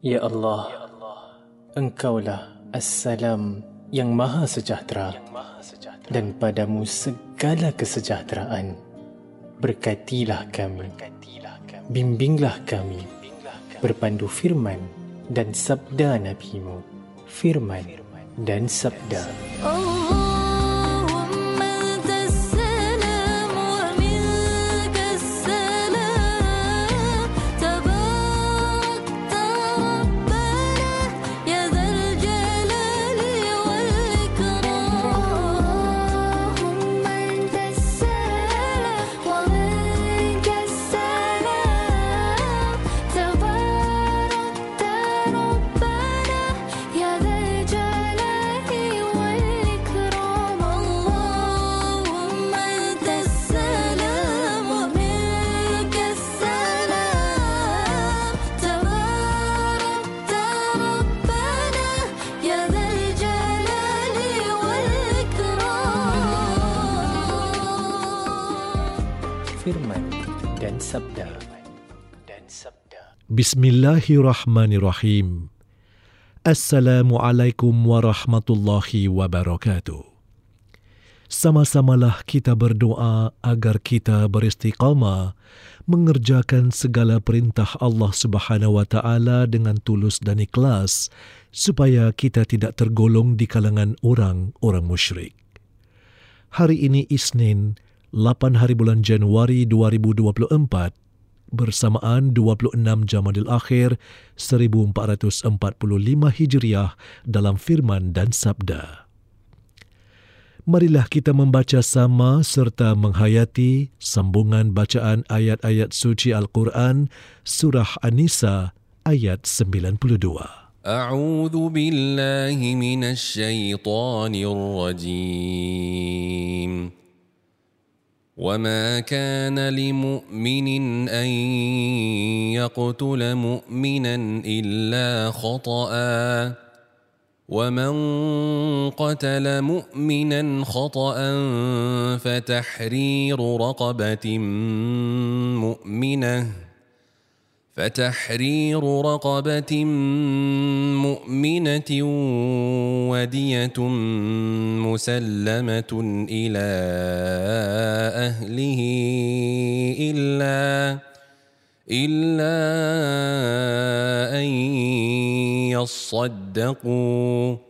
Ya Allah, Engkaulah Assalam yang Maha Sejahtera dan padamu segala kesejahteraan. Berkatilah kami, bimbinglah kami, berpandu firman dan sabda NabiMu, Firman dan sabda. Allah. Bismillahirrahmanirrahim. Assalamualaikum warahmatullahi wabarakatuh. Sama-samalah kita berdoa agar kita beristiqamah mengerjakan segala perintah Allah Subhanahu wa taala dengan tulus dan ikhlas supaya kita tidak tergolong di kalangan orang-orang musyrik. Hari ini Isnin, 8 hari bulan Januari 2024 bersamaan 26 Jamadil Akhir 1445 Hijriah dalam firman dan sabda. Marilah kita membaca sama serta menghayati sambungan bacaan ayat-ayat suci Al-Quran Surah An-Nisa ayat 92. أعوذ بالله من الشيطان الرجيم وما كان لمؤمن أن يقتل مؤمنا إلا خطأ ومن قتل مؤمنا خطأ فتحرير رقبة مؤمنة فتحرير رقبة مؤمنة ودية مسلمة إلى أهله إلا إلا أن يصدقوا.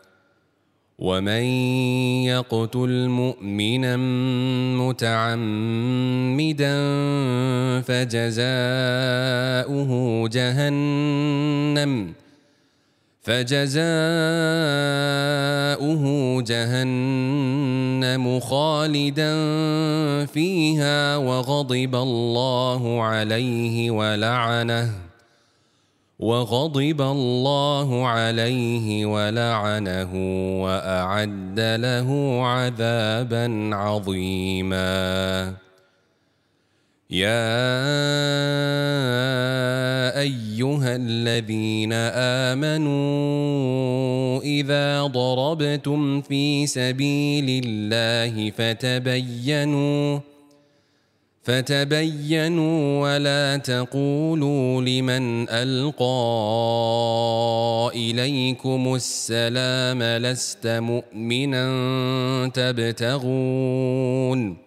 ومن يقتل مؤمنا متعمدا فجزاؤه جهنم فجزاؤه جهنم خالدا فيها وغضب الله عليه ولعنه وغضب الله عليه ولعنه وأعد له عذابا عظيما. يا أيها الذين آمنوا إذا ضربتم في سبيل الله فتبينوا فتبينوا ولا تقولوا لمن القى اليكم السلام لست مؤمنا تبتغون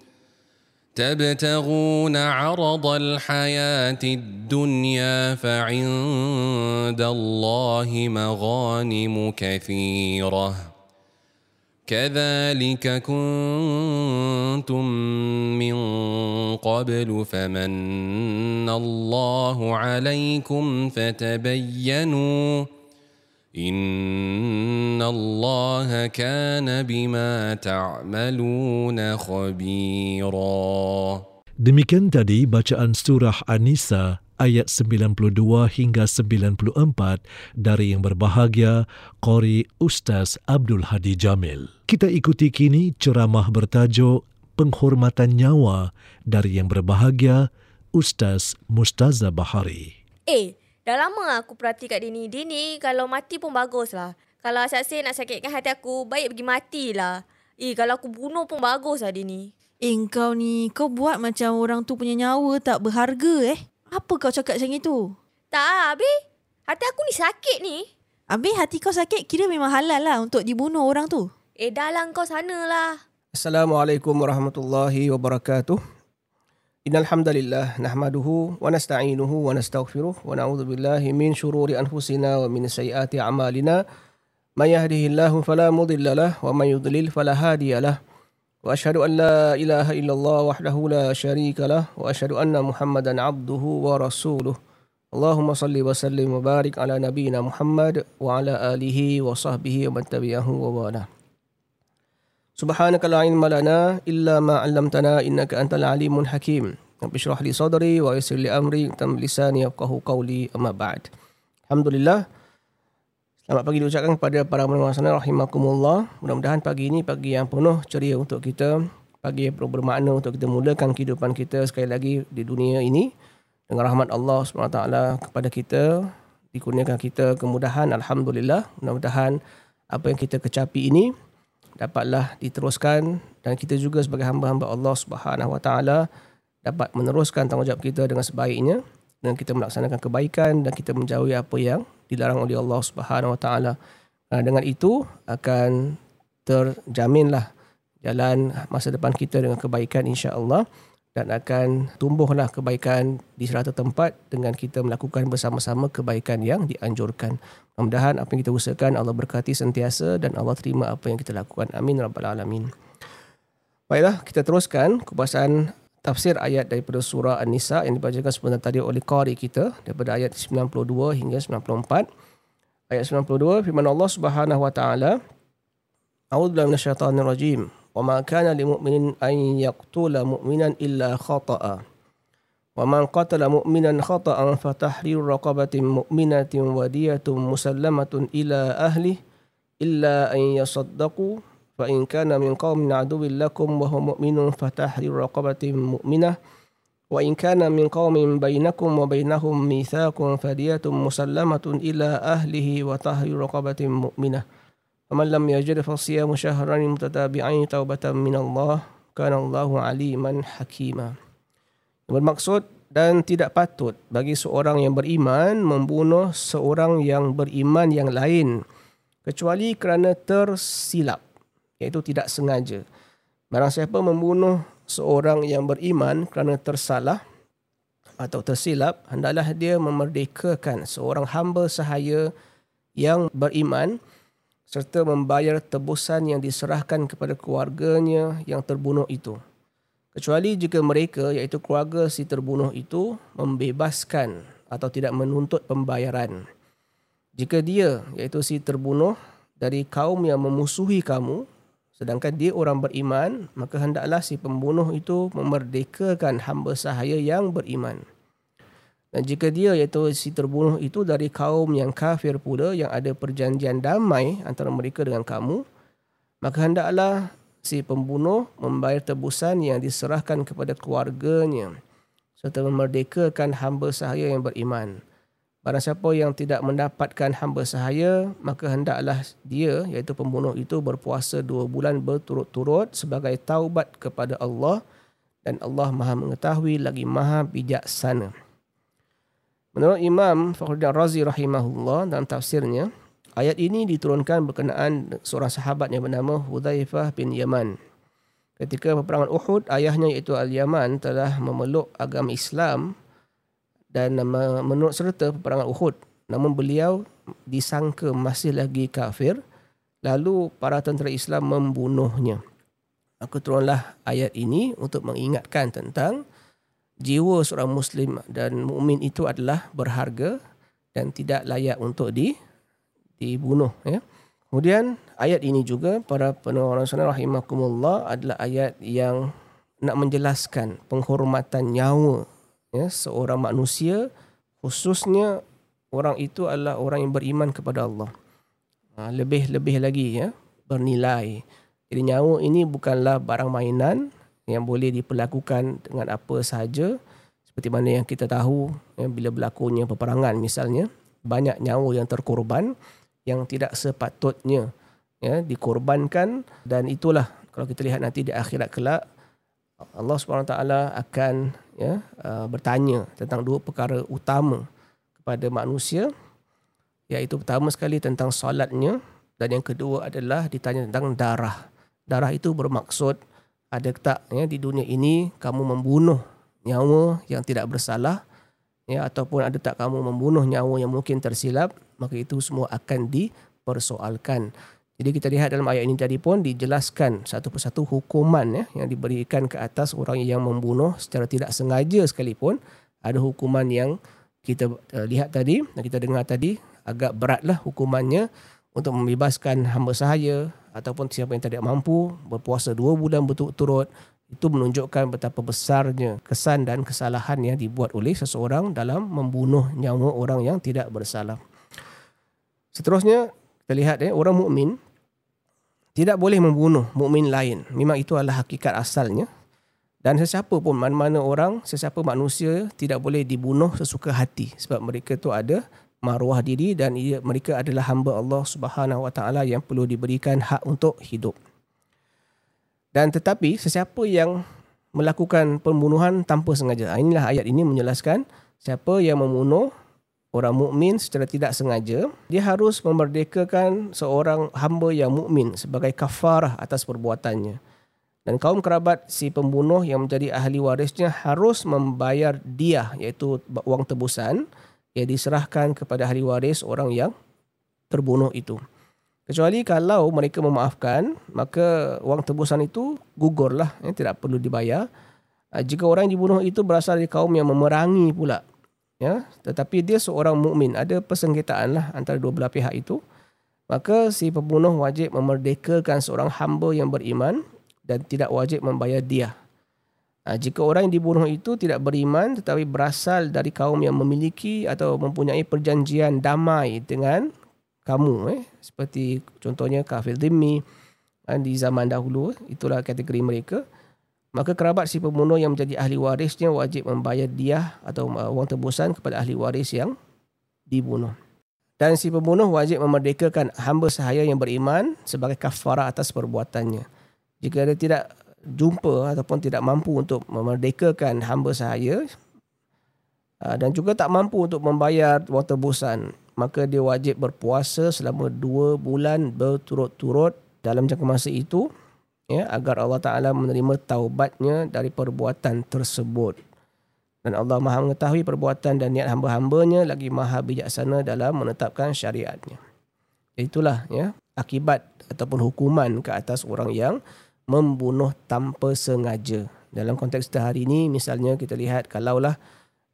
تبتغون عرض الحياة الدنيا فعند الله مغانم كثيره كذلك كنتم من قبل فمن الله عليكم فتبينوا إن الله كان بما تعملون خبيرا. Demikian tadi bacaan surah An-Nisa ayat 92 hingga 94 dari yang berbahagia Qori Ustaz Abdul Hadi Jamil. Kita ikuti kini ceramah bertajuk Penghormatan Nyawa dari yang berbahagia Ustaz Mustaza Bahari. Eh, dah lama aku perhati kat dia ni. Dia ni kalau mati pun bagus lah. Kalau asyik nak sakitkan hati aku, baik pergi matilah. Eh, kalau aku bunuh pun bagus lah dia ni. Eh kau ni, kau buat macam orang tu punya nyawa tak berharga eh. Apa kau cakap macam itu? Tak, habis hati aku ni sakit ni. Habis hati kau sakit kira memang halal lah untuk dibunuh orang tu. Eh, dah lah kau sana lah. Assalamualaikum warahmatullahi wabarakatuh. Innal hamdalillah nahmaduhu wa nasta'inuhu wa nastaghfiruh wa na'udzu billahi min shururi anfusina wa min sayyiati a'malina. May yahdihillahu fala mudilla lah wa may yudlil fala hadiya lah. وأشهد أن لا إله إلا الله وحده لا شريك له وأشهد أن محمدا عبده ورسوله. اللهم صل وسلم وبارك على نبينا محمد وعلى آله وصحبه ومن تبعه ووالاه. سبحانك لا علم لنا إلا ما علمتنا إنك أنت العليم الحكيم. رب اشرح لي صدري ويسر لي أمري تم لساني يفقه قولي أما بعد. الحمد لله. Selamat pagi diucapkan kepada para pendengar sana rahimakumullah. Mudah-mudahan pagi ini pagi yang penuh ceria untuk kita, pagi yang penuh bermakna untuk kita mulakan kehidupan kita sekali lagi di dunia ini dengan rahmat Allah SWT kepada kita dikurniakan kita kemudahan alhamdulillah. Mudah-mudahan apa yang kita kecapi ini dapatlah diteruskan dan kita juga sebagai hamba-hamba Allah Subhanahu Wa Taala dapat meneruskan tanggungjawab kita dengan sebaiknya dan kita melaksanakan kebaikan dan kita menjauhi apa yang dilarang oleh Allah Subhanahu Wa Taala. Dengan itu akan terjaminlah jalan masa depan kita dengan kebaikan insya-Allah dan akan tumbuhlah kebaikan di serata tempat dengan kita melakukan bersama-sama kebaikan yang dianjurkan. Mudah-mudahan apa yang kita usahakan Allah berkati sentiasa dan Allah terima apa yang kita lakukan. Amin rabbal alamin. Baiklah, kita teruskan kupasan tafsir ayat daripada surah An-Nisa yang dibacakan sebentar tadi oleh qari kita daripada ayat 92 hingga 94. Ayat 92 firman Allah Subhanahu wa taala A'udzu minasyaitonir rajim. Wa ma kana lil mu'minin an yaqtula mu'minan illa khata'a. Wa man qatala mu'minan khata'an fa tahriru raqabatin mu'minatin wa diyatun musallamatun ila ahli illa an yasaddaqu fa in kana min qaumin aduwwin lakum wa huwa mu'minun fa tahriru raqabatin mu'minah wa in kana min qaumin bainakum wa bainahum mithaqun fadiyatun musallamatun ila ahlihi wa tahriru raqabatin mu'minah فمن لم يجد فصيام شهرين متتابعين توبة من الله كان الله عليما حكيما bermaksud dan tidak patut bagi seorang yang beriman membunuh seorang yang beriman yang lain kecuali kerana tersilap iaitu tidak sengaja barang siapa membunuh seorang yang beriman kerana tersalah atau tersilap hendaklah dia memerdekakan seorang hamba sahaya yang beriman serta membayar tebusan yang diserahkan kepada keluarganya yang terbunuh itu. Kecuali jika mereka iaitu keluarga si terbunuh itu membebaskan atau tidak menuntut pembayaran. Jika dia iaitu si terbunuh dari kaum yang memusuhi kamu sedangkan dia orang beriman maka hendaklah si pembunuh itu memerdekakan hamba sahaya yang beriman. Dan jika dia iaitu si terbunuh itu dari kaum yang kafir pula yang ada perjanjian damai antara mereka dengan kamu, maka hendaklah si pembunuh membayar tebusan yang diserahkan kepada keluarganya serta memerdekakan hamba sahaya yang beriman. Barang siapa yang tidak mendapatkan hamba sahaya, maka hendaklah dia, iaitu pembunuh itu berpuasa dua bulan berturut-turut sebagai taubat kepada Allah dan Allah maha mengetahui lagi maha bijaksana. Menurut Imam Fakhruddin Razi rahimahullah dalam tafsirnya, ayat ini diturunkan berkenaan seorang sahabat yang bernama Hudzaifah bin Yaman. Ketika peperangan Uhud, ayahnya iaitu Al-Yaman telah memeluk agama Islam dan me- menurut serta peperangan Uhud. Namun beliau disangka masih lagi kafir. Lalu para tentera Islam membunuhnya. Maka turunlah ayat ini untuk mengingatkan tentang jiwa seorang Muslim dan mukmin itu adalah berharga dan tidak layak untuk di dibunuh. Ya. Kemudian ayat ini juga para pendengar sunnah rahimakumullah adalah ayat yang nak menjelaskan penghormatan nyawa ya, seorang manusia khususnya orang itu adalah orang yang beriman kepada Allah. Ha, lebih-lebih lagi ya bernilai. Jadi nyawa ini bukanlah barang mainan yang boleh diperlakukan dengan apa sahaja seperti mana yang kita tahu ya, bila berlakunya peperangan misalnya banyak nyawa yang terkorban yang tidak sepatutnya ya dikorbankan dan itulah kalau kita lihat nanti di akhirat kelak Allah SWT akan ya uh, bertanya tentang dua perkara utama kepada manusia iaitu pertama sekali tentang solatnya dan yang kedua adalah ditanya tentang darah. Darah itu bermaksud ada tak ya di dunia ini kamu membunuh nyawa yang tidak bersalah ya ataupun ada tak kamu membunuh nyawa yang mungkin tersilap maka itu semua akan dipersoalkan. Jadi kita lihat dalam ayat ini tadi pun dijelaskan satu persatu hukuman ya yang diberikan ke atas orang yang membunuh secara tidak sengaja sekalipun ada hukuman yang kita uh, lihat tadi dan kita dengar tadi agak beratlah hukumannya untuk membebaskan hamba sahaya ataupun siapa yang tidak mampu berpuasa dua bulan berturut-turut itu menunjukkan betapa besarnya kesan dan kesalahan yang dibuat oleh seseorang dalam membunuh nyawa orang yang tidak bersalah. Seterusnya kita lihat eh orang mukmin tidak boleh membunuh mukmin lain. Memang itu adalah hakikat asalnya. Dan sesiapa pun mana-mana orang, sesiapa manusia tidak boleh dibunuh sesuka hati sebab mereka tu ada maruah diri dan ia, mereka adalah hamba Allah Subhanahu Wa Taala yang perlu diberikan hak untuk hidup. Dan tetapi sesiapa yang melakukan pembunuhan tanpa sengaja. Ah, Inilah ayat ini menjelaskan siapa yang membunuh orang mukmin secara tidak sengaja, dia harus memerdekakan seorang hamba yang mukmin sebagai kafarah atas perbuatannya. Dan kaum kerabat si pembunuh yang menjadi ahli warisnya harus membayar dia iaitu wang tebusan yang diserahkan kepada ahli waris orang yang terbunuh itu. Kecuali kalau mereka memaafkan, maka wang tebusan itu gugurlah, ya, tidak perlu dibayar. Ah, Jika orang yang dibunuh itu berasal dari kaum yang memerangi pula, ya, tetapi dia seorang mukmin, ada persengketaan lah antara dua belah pihak itu, maka si pembunuh wajib memerdekakan seorang hamba yang beriman dan tidak wajib membayar dia. Ha, jika orang yang dibunuh itu tidak beriman tetapi berasal dari kaum yang memiliki atau mempunyai perjanjian damai dengan kamu eh seperti contohnya kafir dhimmi kan, di zaman dahulu itulah kategori mereka maka kerabat si pembunuh yang menjadi ahli warisnya wajib membayar dia atau uh, wang tebusan kepada ahli waris yang dibunuh. Dan si pembunuh wajib memerdekakan hamba sahaya yang beriman sebagai kafarah atas perbuatannya. Jika dia tidak jumpa ataupun tidak mampu untuk memerdekakan hamba sahaya uh, dan juga tak mampu untuk membayar wang tebusan maka dia wajib berpuasa selama dua bulan berturut-turut dalam jangka masa itu ya agar Allah Taala menerima taubatnya dari perbuatan tersebut. Dan Allah Maha mengetahui perbuatan dan niat hamba-hambanya lagi Maha bijaksana dalam menetapkan syariatnya. Itulah ya akibat ataupun hukuman ke atas orang yang membunuh tanpa sengaja. Dalam konteks hari ini misalnya kita lihat kalaulah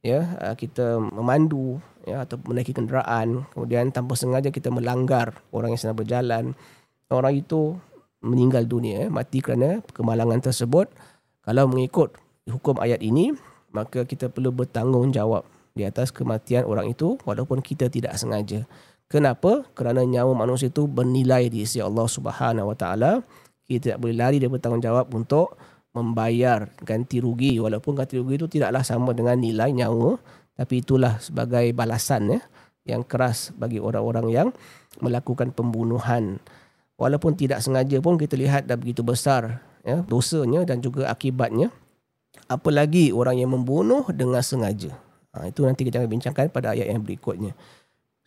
ya uh, kita memandu ya atau menaiki kenderaan kemudian tanpa sengaja kita melanggar orang yang sedang berjalan. Orang itu meninggal dunia ya, mati kerana kemalangan tersebut. Kalau mengikut hukum ayat ini maka kita perlu bertanggungjawab di atas kematian orang itu walaupun kita tidak sengaja. Kenapa? Kerana nyawa manusia itu bernilai di sisi Allah Subhanahu Wa Taala. Kita tidak boleh lari dari bertanggungjawab untuk membayar ganti rugi. Walaupun ganti rugi itu tidaklah sama dengan nilai nyawa tapi itulah sebagai balasan ya yang keras bagi orang-orang yang melakukan pembunuhan walaupun tidak sengaja pun kita lihat dah begitu besar ya dosanya dan juga akibatnya apalagi orang yang membunuh dengan sengaja ha, itu nanti kita akan bincangkan pada ayat yang berikutnya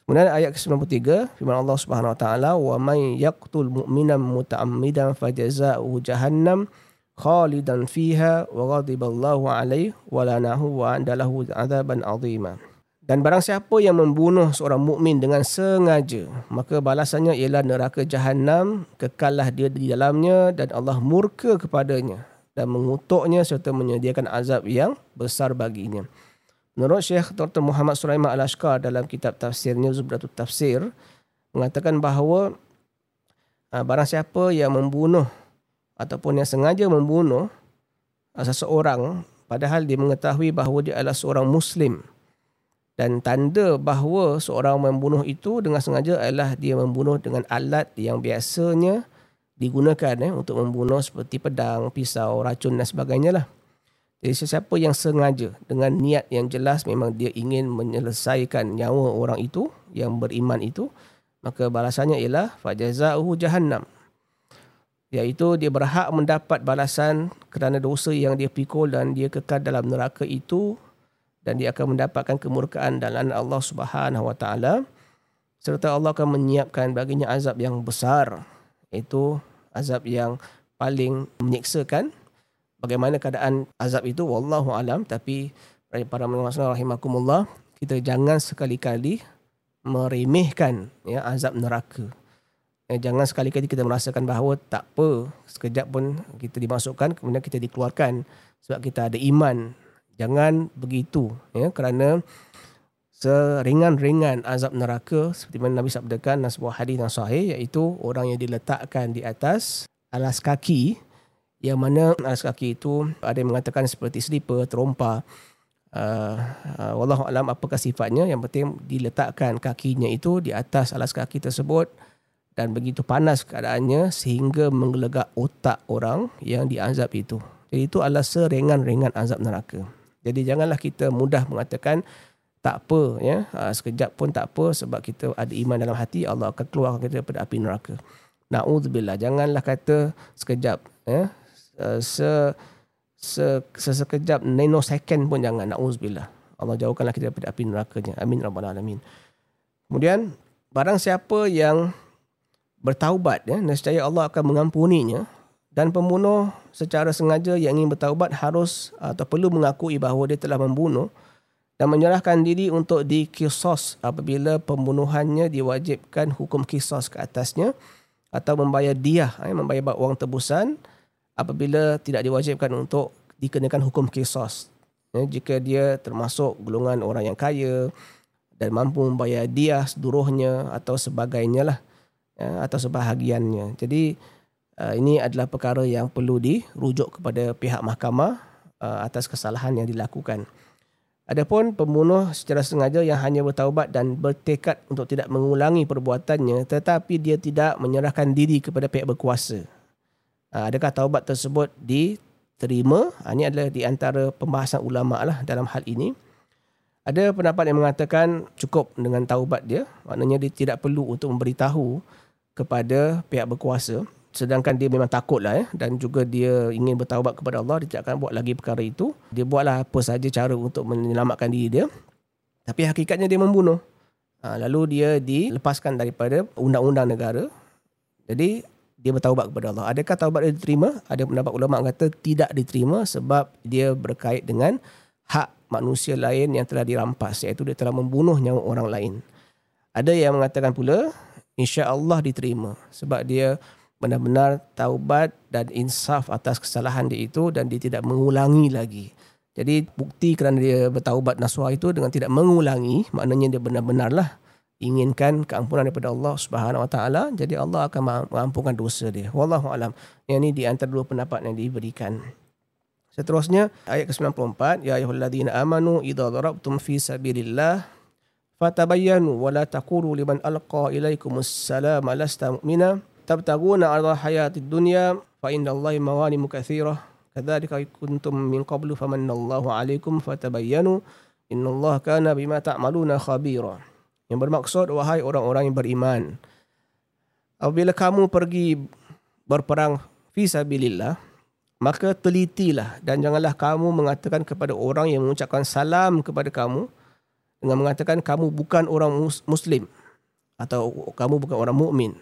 Kemudian ayat ke-93 firman Allah Subhanahu Wa Taala wa may yaqtul mu'minan muta'ammidan fajaza'uhu jahannam khalidan fiha wa ghadiballahu alaihi wa lanahu wa andalahu adzaban azima. Dan barang siapa yang membunuh seorang mukmin dengan sengaja, maka balasannya ialah neraka jahanam, kekallah dia di dalamnya dan Allah murka kepadanya dan mengutuknya serta menyediakan azab yang besar baginya. Menurut Syekh Dr. Muhammad Sulaiman Al-Ashkar dalam kitab tafsirnya Zubratul Tafsir mengatakan bahawa uh, barang siapa yang membunuh ataupun yang sengaja membunuh uh, seseorang padahal dia mengetahui bahawa dia adalah seorang muslim dan tanda bahawa seorang membunuh itu dengan sengaja adalah dia membunuh dengan alat yang biasanya digunakan eh, untuk membunuh seperti pedang, pisau, racun dan sebagainya lah. Jadi sesiapa yang sengaja dengan niat yang jelas memang dia ingin menyelesaikan nyawa orang itu yang beriman itu, maka balasannya ialah fajaza'uhu jahannam. Iaitu dia berhak mendapat balasan kerana dosa yang dia pikul dan dia kekal dalam neraka itu dan dia akan mendapatkan kemurkaan laknat Allah Subhanahu Wa Taala serta Allah akan menyiapkan baginya azab yang besar iaitu azab yang paling menyeksakan bagaimana keadaan azab itu wallahu alam tapi para ulama rahimakumullah kita jangan sekali-kali meremehkan ya azab neraka. Eh, jangan sekali-kali kita merasakan bahawa tak apa sekejap pun kita dimasukkan kemudian kita dikeluarkan sebab kita ada iman. Jangan begitu ya kerana seringan-ringan azab neraka seperti mana Nabi sabdakan dalam sebuah hadis yang sahih iaitu orang yang diletakkan di atas alas kaki yang mana alas kaki itu ada yang mengatakan seperti slipper, terompa. Uh, uh, Wallahu alam apakah sifatnya yang penting diletakkan kakinya itu di atas alas kaki tersebut dan begitu panas keadaannya sehingga menggelegak otak orang yang diazab itu. Jadi itu adalah seringan-ringan azab neraka. Jadi janganlah kita mudah mengatakan tak apa ya uh, sekejap pun tak apa sebab kita ada iman dalam hati Allah akan keluarkan kita daripada api neraka. Nauzubillah janganlah kata sekejap ya se, se, sesekejap nanosecond pun jangan na'udzubillah. Allah jauhkanlah kita daripada api nerakanya. Amin rabbal alamin. Kemudian barang siapa yang bertaubat ya, nescaya Allah akan mengampuninya dan pembunuh secara sengaja yang ingin bertaubat harus atau perlu mengakui bahawa dia telah membunuh dan menyerahkan diri untuk dikisos apabila pembunuhannya diwajibkan hukum kisos ke atasnya atau membayar diah, ya, membayar wang tebusan apabila tidak diwajibkan untuk dikenakan hukum kisos. Ya, jika dia termasuk golongan orang yang kaya dan mampu membayar dia seluruhnya atau sebagainya lah ya, atau sebahagiannya. Jadi uh, ini adalah perkara yang perlu dirujuk kepada pihak mahkamah uh, atas kesalahan yang dilakukan. Adapun pembunuh secara sengaja yang hanya bertaubat dan bertekad untuk tidak mengulangi perbuatannya tetapi dia tidak menyerahkan diri kepada pihak berkuasa Ah, adakah taubat tersebut diterima? Ah, ini adalah di antara pembahasan ulama lah dalam hal ini. Ada pendapat yang mengatakan cukup dengan taubat dia. Maknanya dia tidak perlu untuk memberitahu kepada pihak berkuasa. Sedangkan dia memang takut lah eh, dan juga dia ingin bertaubat kepada Allah. Dia tidak akan buat lagi perkara itu. Dia buatlah apa saja cara untuk menyelamatkan diri dia. Tapi hakikatnya dia membunuh. Ha, lalu dia dilepaskan daripada undang-undang negara. Jadi dia bertaubat kepada Allah. Adakah taubat dia diterima? Ada pendapat ulama kata tidak diterima sebab dia berkait dengan hak manusia lain yang telah dirampas iaitu dia telah membunuh nyawa orang lain. Ada yang mengatakan pula insya-Allah diterima sebab dia benar-benar taubat dan insaf atas kesalahan dia itu dan dia tidak mengulangi lagi. Jadi bukti kerana dia bertaubat nasuha itu dengan tidak mengulangi maknanya dia benar-benarlah inginkan keampunan daripada Allah Subhanahu Wa Taala jadi Allah akan mengampunkan dosa dia. Wallahu alam. Yang ini di antara dua pendapat yang diberikan. Seterusnya ayat ke-94 ya ayyuhalladzina amanu idza darabtum fi sabilillah fatabayyanu wa la taqulu liman alqa ilaikumus salama lasta mu'mina tabtaguna arda hayatid dunya fa innallahi mawanimu katsirah kadzalika kuntum min qablu famanallahu alaikum fatabayyanu. Innallaha kana bima ta'maluna khabira. Yang bermaksud wahai orang-orang yang beriman apabila kamu pergi berperang fi sabilillah maka telitilah dan janganlah kamu mengatakan kepada orang yang mengucapkan salam kepada kamu dengan mengatakan kamu bukan orang mus- muslim atau kamu bukan orang mukmin.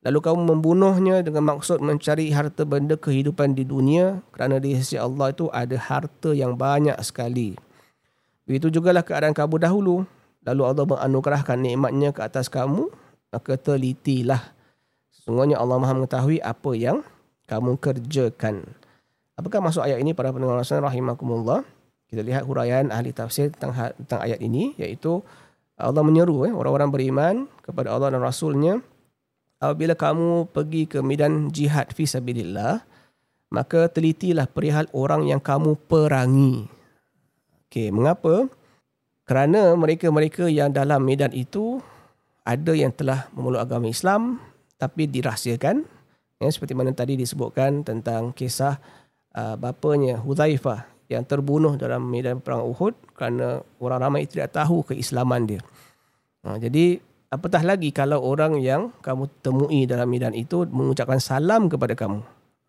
Lalu kamu membunuhnya dengan maksud mencari harta benda kehidupan di dunia kerana di sisi Allah itu ada harta yang banyak sekali. Begitu jugalah keadaan kamu dahulu. Lalu Allah menganugerahkan nikmatnya ke atas kamu, maka telitilah. Sesungguhnya Allah Maha mengetahui apa yang kamu kerjakan. Apakah maksud ayat ini para pendengar Rasul rahimakumullah? Kita lihat huraian ahli tafsir tentang, ha- tentang ayat ini iaitu Allah menyeru eh, orang-orang beriman kepada Allah dan Rasulnya apabila kamu pergi ke medan jihad fi sabilillah maka telitilah perihal orang yang kamu perangi. Okey, mengapa? Kerana mereka-mereka yang dalam medan itu ada yang telah memeluk agama Islam tapi dirahsiakan ya, seperti mana tadi disebutkan tentang kisah uh, bapanya Hudzaifah yang terbunuh dalam medan perang Uhud kerana orang ramai tidak tahu keislaman dia. Ha, jadi apatah lagi kalau orang yang kamu temui dalam medan itu mengucapkan salam kepada kamu.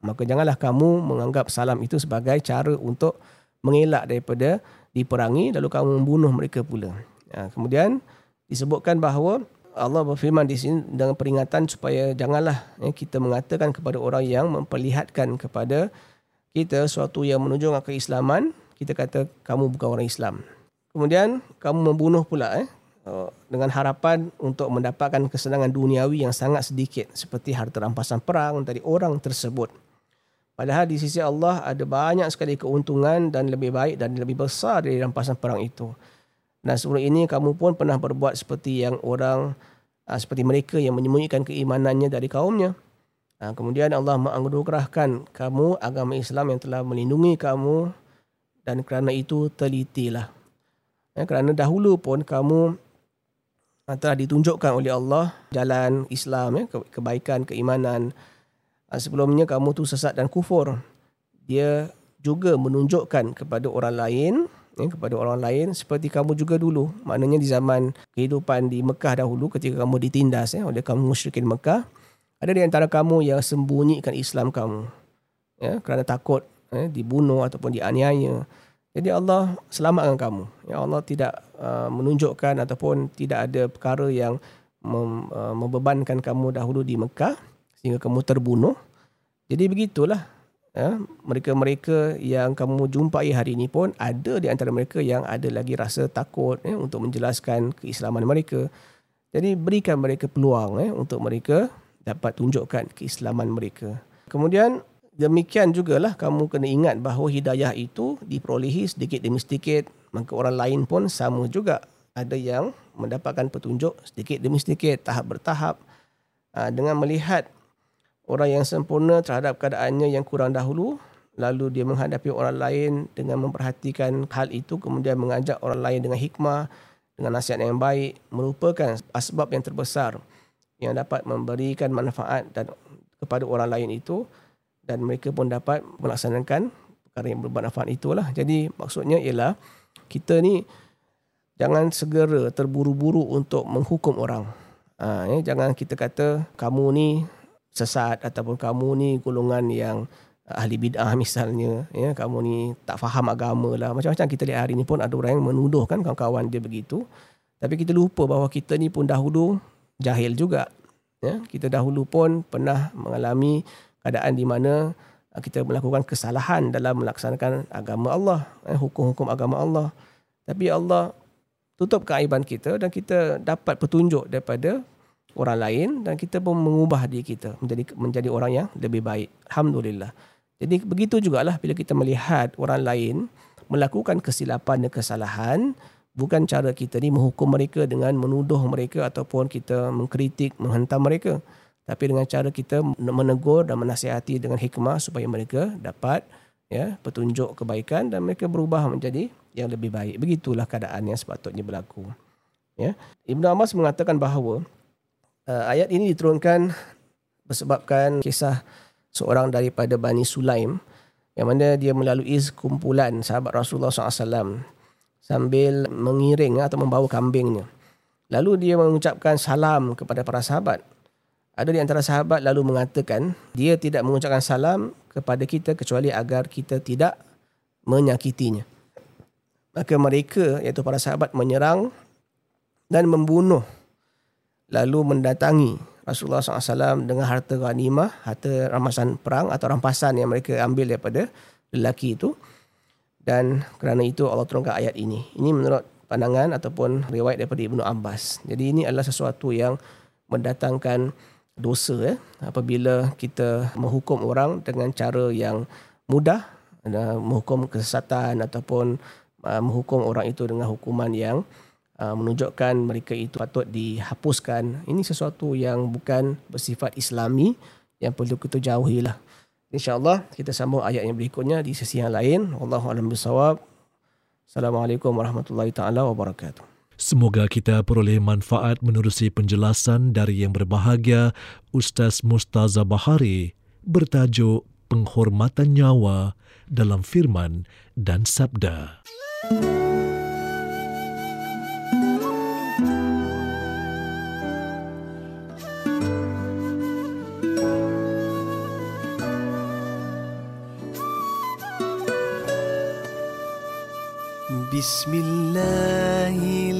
Maka janganlah kamu menganggap salam itu sebagai cara untuk mengelak daripada diperangi lalu kamu membunuh mereka pula. Ha, kemudian disebutkan bahawa Allah berfirman di sini dengan peringatan supaya janganlah ya, kita mengatakan kepada orang yang memperlihatkan kepada kita sesuatu yang menunjukkan keislaman, kita kata kamu bukan orang Islam. Kemudian kamu membunuh pula eh dengan harapan untuk mendapatkan kesenangan duniawi yang sangat sedikit seperti harta rampasan perang dari orang tersebut. Padahal di sisi Allah ada banyak sekali keuntungan dan lebih baik dan lebih besar dari rampasan perang itu. Dan sebelum ini kamu pun pernah berbuat seperti yang orang uh, seperti mereka yang menyembunyikan keimanannya dari kaumnya. Ha, kemudian Allah menganugerahkan kamu agama Islam yang telah melindungi kamu dan kerana itu telitilah. Ya, kerana dahulu pun kamu telah ditunjukkan oleh Allah jalan Islam, ya, ke- kebaikan, keimanan. Ha, sebelumnya kamu tu sesat dan kufur. Dia juga menunjukkan kepada orang lain ya, kepada orang lain seperti kamu juga dulu. Maknanya di zaman kehidupan di Mekah dahulu ketika kamu ditindas ya, oleh kaum musyrikin Mekah, ada di antara kamu yang sembunyikan Islam kamu ya kerana takut ya, dibunuh ataupun dianiaya. Jadi Allah selamatkan kamu. Ya Allah tidak uh, menunjukkan ataupun tidak ada perkara yang mem, uh, membebankan kamu dahulu di Mekah sehingga kamu terbunuh. Jadi begitulah ya, mereka-mereka yang kamu jumpai hari ini pun ada di antara mereka yang ada lagi rasa takut ya, untuk menjelaskan keislaman mereka. Jadi berikan mereka peluang ya, untuk mereka dapat tunjukkan keislaman mereka. Kemudian demikian jugalah kamu kena ingat bahawa hidayah itu diperolehi sedikit demi sedikit. Maka orang lain pun sama juga. Ada yang mendapatkan petunjuk sedikit demi sedikit, tahap bertahap. Ah, Dengan melihat orang yang sempurna terhadap keadaannya yang kurang dahulu, lalu dia menghadapi orang lain dengan memperhatikan hal itu, kemudian mengajak orang lain dengan hikmah, dengan nasihat yang baik, merupakan asbab yang terbesar yang dapat memberikan manfaat dan kepada orang lain itu dan mereka pun dapat melaksanakan perkara yang bermanfaat itulah. Jadi maksudnya ialah kita ni jangan segera terburu-buru untuk menghukum orang. Ha, ya, jangan kita kata kamu ni sesat ataupun kamu ni golongan yang ahli bid'ah misalnya ya kamu ni tak faham agama lah macam-macam kita lihat hari ni pun ada orang yang menuduhkan kawan-kawan dia begitu tapi kita lupa bahawa kita ni pun dahulu jahil juga. Ya, kita dahulu pun pernah mengalami keadaan di mana uh, kita melakukan kesalahan dalam melaksanakan agama Allah, eh, hukum-hukum agama Allah. Tapi Allah tutup keaiban kita dan kita dapat petunjuk daripada orang lain dan kita pun mengubah diri kita menjadi menjadi orang yang lebih baik. Alhamdulillah. Jadi begitu jugalah bila kita melihat orang lain melakukan kesilapan dan kesalahan, bukan cara kita ni menghukum mereka dengan menuduh mereka ataupun kita mengkritik, menghentam mereka. Tapi dengan cara kita menegur dan menasihati dengan hikmah supaya mereka dapat ya petunjuk kebaikan dan mereka berubah menjadi yang lebih baik. Begitulah keadaan yang sepatutnya berlaku. Ya. Ibnu Abbas mengatakan bahawa uh, ayat ini diturunkan bersebabkan kisah seorang daripada Bani Sulaim yang mana dia melalui kumpulan sahabat Rasulullah SAW sambil mengiring atau membawa kambingnya. Lalu dia mengucapkan salam kepada para sahabat. Ada di antara sahabat lalu mengatakan dia tidak mengucapkan salam kepada kita kecuali agar kita tidak menyakitinya. Maka mereka iaitu para sahabat menyerang dan membunuh lalu mendatangi Rasulullah SAW dengan harta ghanimah, harta rampasan perang atau rampasan yang mereka ambil daripada lelaki itu. Dan kerana itu Allah turunkan ayat ini. Ini menurut pandangan ataupun riwayat daripada Ibnu Abbas. Jadi ini adalah sesuatu yang mendatangkan dosa eh, apabila kita menghukum orang dengan cara yang mudah uh, menghukum kesesatan ataupun uh, menghukum orang itu dengan hukuman yang uh, menunjukkan mereka itu patut dihapuskan. Ini sesuatu yang bukan bersifat islami yang perlu kita jauhilah. InsyaAllah kita sambung ayat yang berikutnya di sesi yang lain. Wallahu a'lam bishawab. Assalamualaikum warahmatullahi taala wabarakatuh. Semoga kita peroleh manfaat menerusi penjelasan dari yang berbahagia Ustaz Mustaza Bahari bertajuk Penghormatan Nyawa dalam Firman dan Sabda. بسم الله الذي